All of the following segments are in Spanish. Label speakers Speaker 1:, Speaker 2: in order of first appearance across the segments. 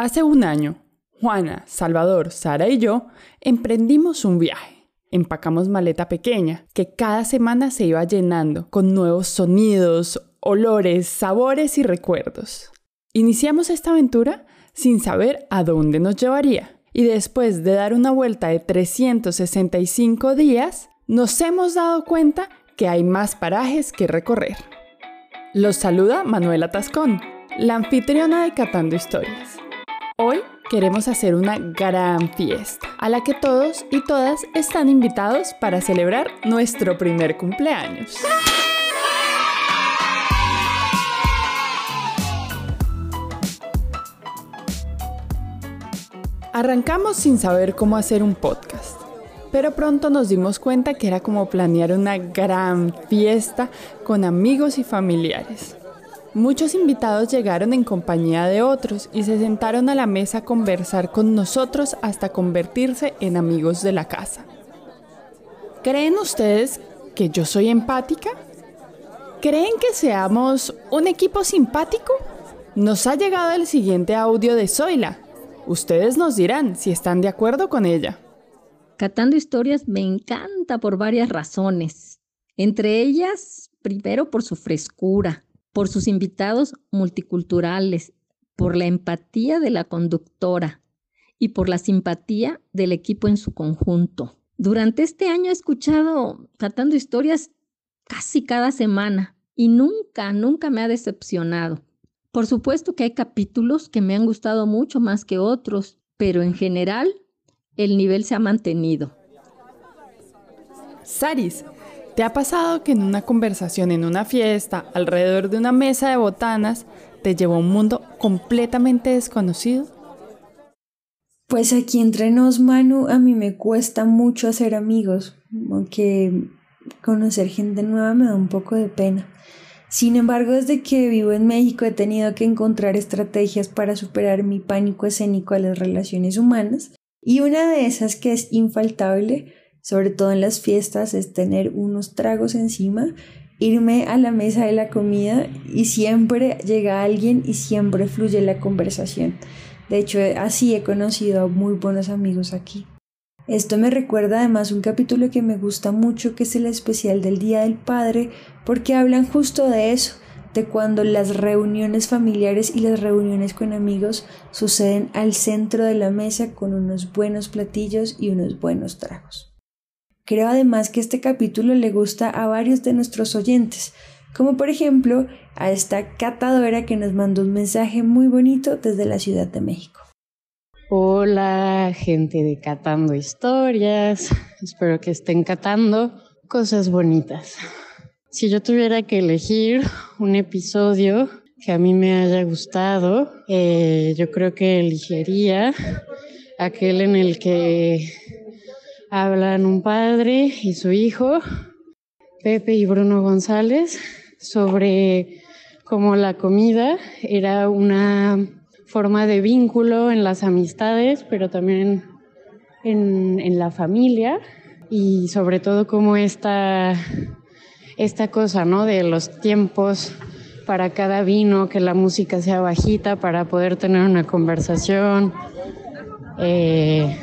Speaker 1: Hace un año, Juana, Salvador, Sara y yo emprendimos un viaje. Empacamos maleta pequeña que cada semana se iba llenando con nuevos sonidos, olores, sabores y recuerdos. Iniciamos esta aventura sin saber a dónde nos llevaría y después de dar una vuelta de 365 días, nos hemos dado cuenta que hay más parajes que recorrer. Los saluda Manuela Tascón, la anfitriona de Catando Historias. Hoy queremos hacer una gran fiesta, a la que todos y todas están invitados para celebrar nuestro primer cumpleaños. Arrancamos sin saber cómo hacer un podcast, pero pronto nos dimos cuenta que era como planear una gran fiesta con amigos y familiares. Muchos invitados llegaron en compañía de otros y se sentaron a la mesa a conversar con nosotros hasta convertirse en amigos de la casa. ¿Creen ustedes que yo soy empática? ¿Creen que seamos un equipo simpático? Nos ha llegado el siguiente audio de Zoila. Ustedes nos dirán si están de acuerdo con ella.
Speaker 2: Catando historias me encanta por varias razones. Entre ellas, primero por su frescura, por sus invitados multiculturales, por la empatía de la conductora y por la simpatía del equipo en su conjunto. Durante este año he escuchado tratando historias casi cada semana y nunca, nunca me ha decepcionado. Por supuesto que hay capítulos que me han gustado mucho más que otros, pero en general el nivel se ha mantenido.
Speaker 1: Saris, ¿Te ha pasado que en una conversación en una fiesta, alrededor de una mesa de botanas, te llevó a un mundo completamente desconocido?
Speaker 3: Pues aquí entre nos, Manu, a mí me cuesta mucho hacer amigos, aunque conocer gente nueva me da un poco de pena. Sin embargo, desde que vivo en México he tenido que encontrar estrategias para superar mi pánico escénico a las relaciones humanas, y una de esas que es infaltable sobre todo en las fiestas, es tener unos tragos encima, irme a la mesa de la comida y siempre llega alguien y siempre fluye la conversación. De hecho, así he conocido a muy buenos amigos aquí. Esto me recuerda además un capítulo que me gusta mucho, que es el especial del Día del Padre, porque hablan justo de eso, de cuando las reuniones familiares y las reuniones con amigos suceden al centro de la mesa con unos buenos platillos y unos buenos tragos. Creo además que este capítulo le gusta a varios de nuestros oyentes, como por ejemplo a esta catadora que nos mandó un mensaje muy bonito desde la Ciudad de México.
Speaker 4: Hola, gente de Catando Historias. Espero que estén catando cosas bonitas. Si yo tuviera que elegir un episodio que a mí me haya gustado, eh, yo creo que elegiría aquel en el que hablan un padre y su hijo, Pepe y Bruno González, sobre cómo la comida era una forma de vínculo en las amistades, pero también en, la familia y sobre todo cómo esta, esta cosa, ¿no? De los tiempos para cada vino, que la música sea bajita para poder tener una conversación. Eh,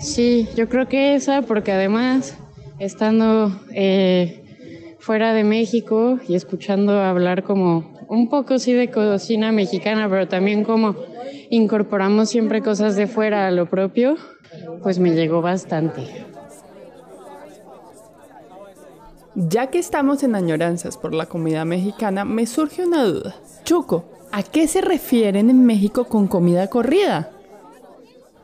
Speaker 4: Sí, yo creo que esa, porque además, estando eh, fuera de México y escuchando hablar como un poco sí de cocina mexicana, pero también como incorporamos siempre cosas de fuera a lo propio, pues me llegó bastante.
Speaker 1: Ya que estamos en añoranzas por la comida mexicana, me surge una duda. Chuco, ¿a qué se refieren en México con comida corrida?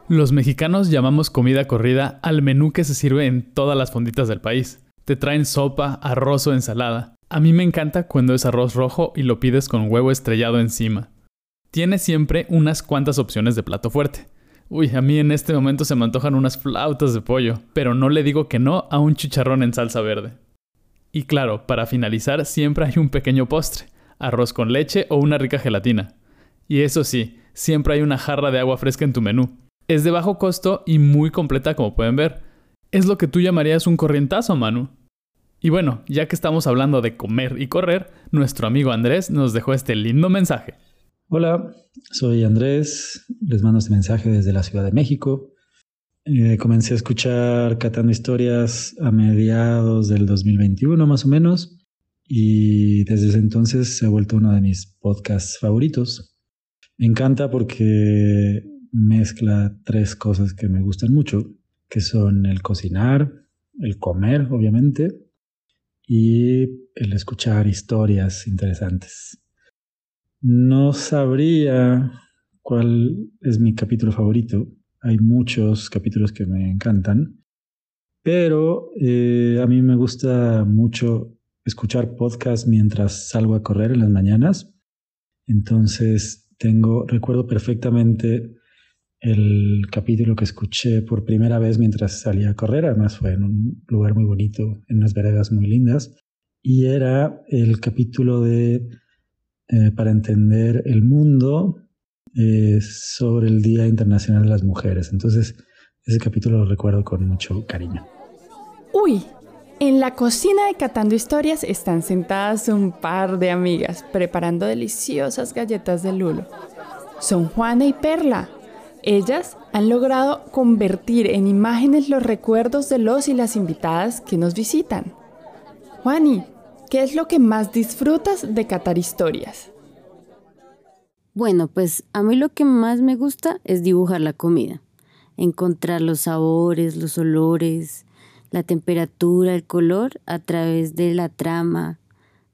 Speaker 5: Los mexicanos llamamos comida corrida al menú que se sirve en todas las fonditas del país. Te traen sopa, arroz o ensalada. A mí me encanta cuando es arroz rojo y lo pides con huevo estrellado encima. Tiene siempre unas cuantas opciones de plato fuerte. Uy, a mí en este momento se me antojan unas flautas de pollo, pero no le digo que no a un chicharrón en salsa verde. Y claro, para finalizar siempre hay un pequeño postre, arroz con leche o una rica gelatina. Y eso sí, siempre hay una jarra de agua fresca en tu menú. Es de bajo costo y muy completa como pueden ver. Es lo que tú llamarías un corrientazo, Manu. Y bueno, ya que estamos hablando de comer y correr, nuestro amigo Andrés nos dejó este lindo mensaje.
Speaker 6: Hola, soy Andrés, les mando este mensaje desde la Ciudad de México. Eh, comencé a escuchar Catando Historias a mediados del 2021 más o menos y desde entonces se ha vuelto uno de mis podcasts favoritos. Me encanta porque mezcla tres cosas que me gustan mucho, que son el cocinar, el comer, obviamente, y el escuchar historias interesantes. No sabría cuál es mi capítulo favorito. Hay muchos capítulos que me encantan, pero eh, a mí me gusta mucho escuchar podcast mientras salgo a correr en las mañanas. Entonces tengo, recuerdo perfectamente el capítulo que escuché por primera vez mientras salía a correr, además fue en un lugar muy bonito, en unas veredas muy lindas, y era el capítulo de eh, Para entender el mundo eh, sobre el Día Internacional de las Mujeres. Entonces, ese capítulo lo recuerdo con mucho cariño.
Speaker 1: Uy, en la cocina de Catando Historias están sentadas un par de amigas preparando deliciosas galletas de lulo. Son Juana y Perla, ellas han logrado convertir en imágenes los recuerdos de los y las invitadas que nos visitan. Juani, ¿qué es lo que más disfrutas de catar historias?
Speaker 7: Bueno, pues a mí lo que más me gusta es dibujar la comida, encontrar los sabores, los olores, la temperatura, el color a través de la trama,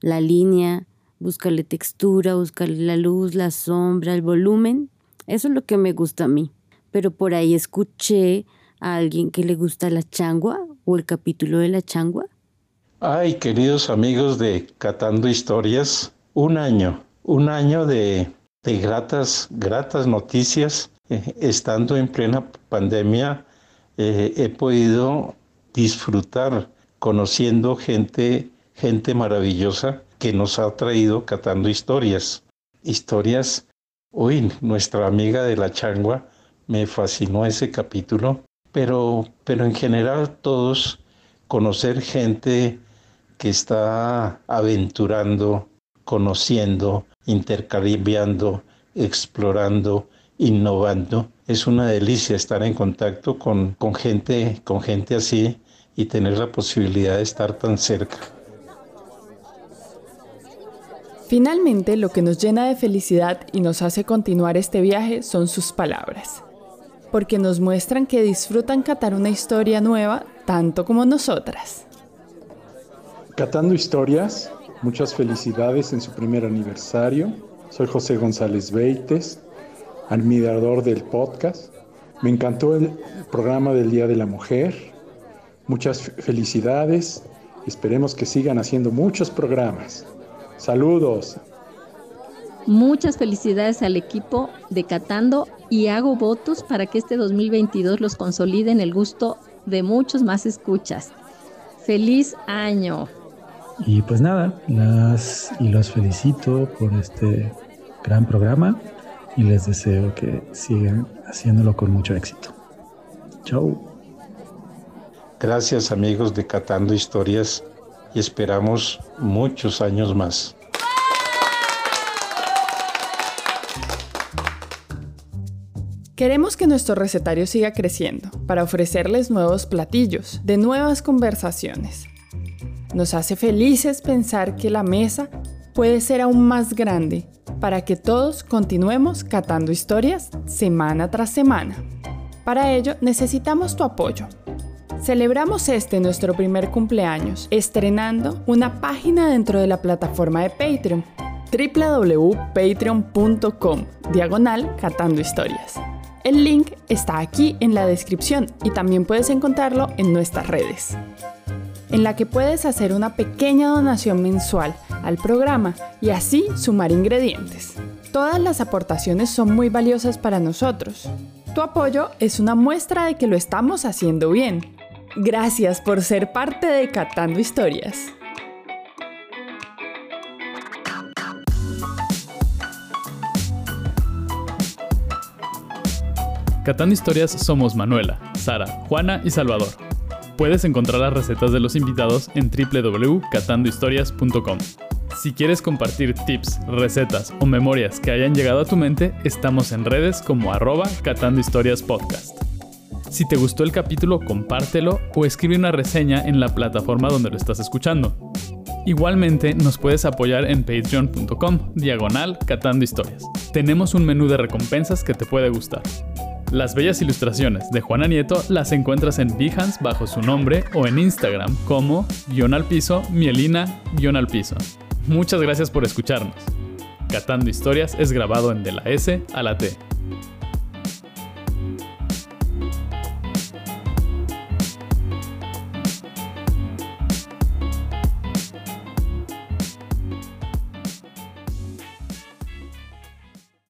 Speaker 7: la línea, buscarle textura, buscarle la luz, la sombra, el volumen eso es lo que me gusta a mí. Pero por ahí escuché a alguien que le gusta la changua o el capítulo de la changua.
Speaker 8: Ay, queridos amigos de Catando Historias, un año, un año de, gratas, gratas noticias. Eh, estando en plena pandemia, eh, he podido disfrutar conociendo gente, gente maravillosa que nos ha traído catando historias. Historias Uy, nuestra amiga de la changua, me fascinó ese capítulo, pero, pero en general todos conocer gente que está aventurando, conociendo, intercambiando, explorando, innovando. Es una delicia estar en contacto con, con, gente, con gente así y tener la posibilidad de estar tan cerca.
Speaker 1: Finalmente, lo que nos llena de felicidad y nos hace continuar este viaje son sus palabras, porque nos muestran que disfrutan catar una historia nueva tanto como nosotras.
Speaker 9: Catando historias, muchas felicidades en su primer aniversario. Soy José González Beites, admirador del podcast. Me encantó el programa del Día de la Mujer. Muchas felicidades. Esperemos que sigan haciendo muchos programas. Saludos.
Speaker 2: Muchas felicidades al equipo de Catando y hago votos para que este 2022 los consolide en el gusto de muchos más escuchas. Feliz año.
Speaker 6: Y pues nada, las y los felicito por este gran programa y les deseo que sigan haciéndolo con mucho éxito. Chau.
Speaker 8: Gracias amigos de Catando Historias y esperamos muchos años más.
Speaker 1: Queremos que nuestro recetario siga creciendo para ofrecerles nuevos platillos, de nuevas conversaciones. Nos hace felices pensar que la mesa puede ser aún más grande para que todos continuemos catando historias semana tras semana. Para ello necesitamos tu apoyo. Celebramos este nuestro primer cumpleaños estrenando una página dentro de la plataforma de Patreon www.patreon.com diagonal catando historias. El link está aquí en la descripción y también puedes encontrarlo en nuestras redes, en la que puedes hacer una pequeña donación mensual al programa y así sumar ingredientes. Todas las aportaciones son muy valiosas para nosotros. Tu apoyo es una muestra de que lo estamos haciendo bien Gracias por ser parte de Catando Historias.
Speaker 5: Catando Historias somos Manuela, Sara, Juana y Salvador. Puedes encontrar las recetas de los invitados en www.catandohistorias.com. Si quieres compartir tips, recetas o memorias que hayan llegado a tu mente, estamos en redes como arroba Catando Historias Podcast. Si te gustó el capítulo, compártelo o escribe una reseña en la plataforma donde lo estás escuchando. Igualmente nos puedes apoyar en patreon.com, diagonal Catando Historias. Tenemos un menú de recompensas que te puede gustar. Las bellas ilustraciones de Juana Nieto las encuentras en Behance bajo su nombre o en Instagram como guion al piso, mielina guion al piso. Muchas gracias por escucharnos. Catando Historias es grabado en De la S a la T.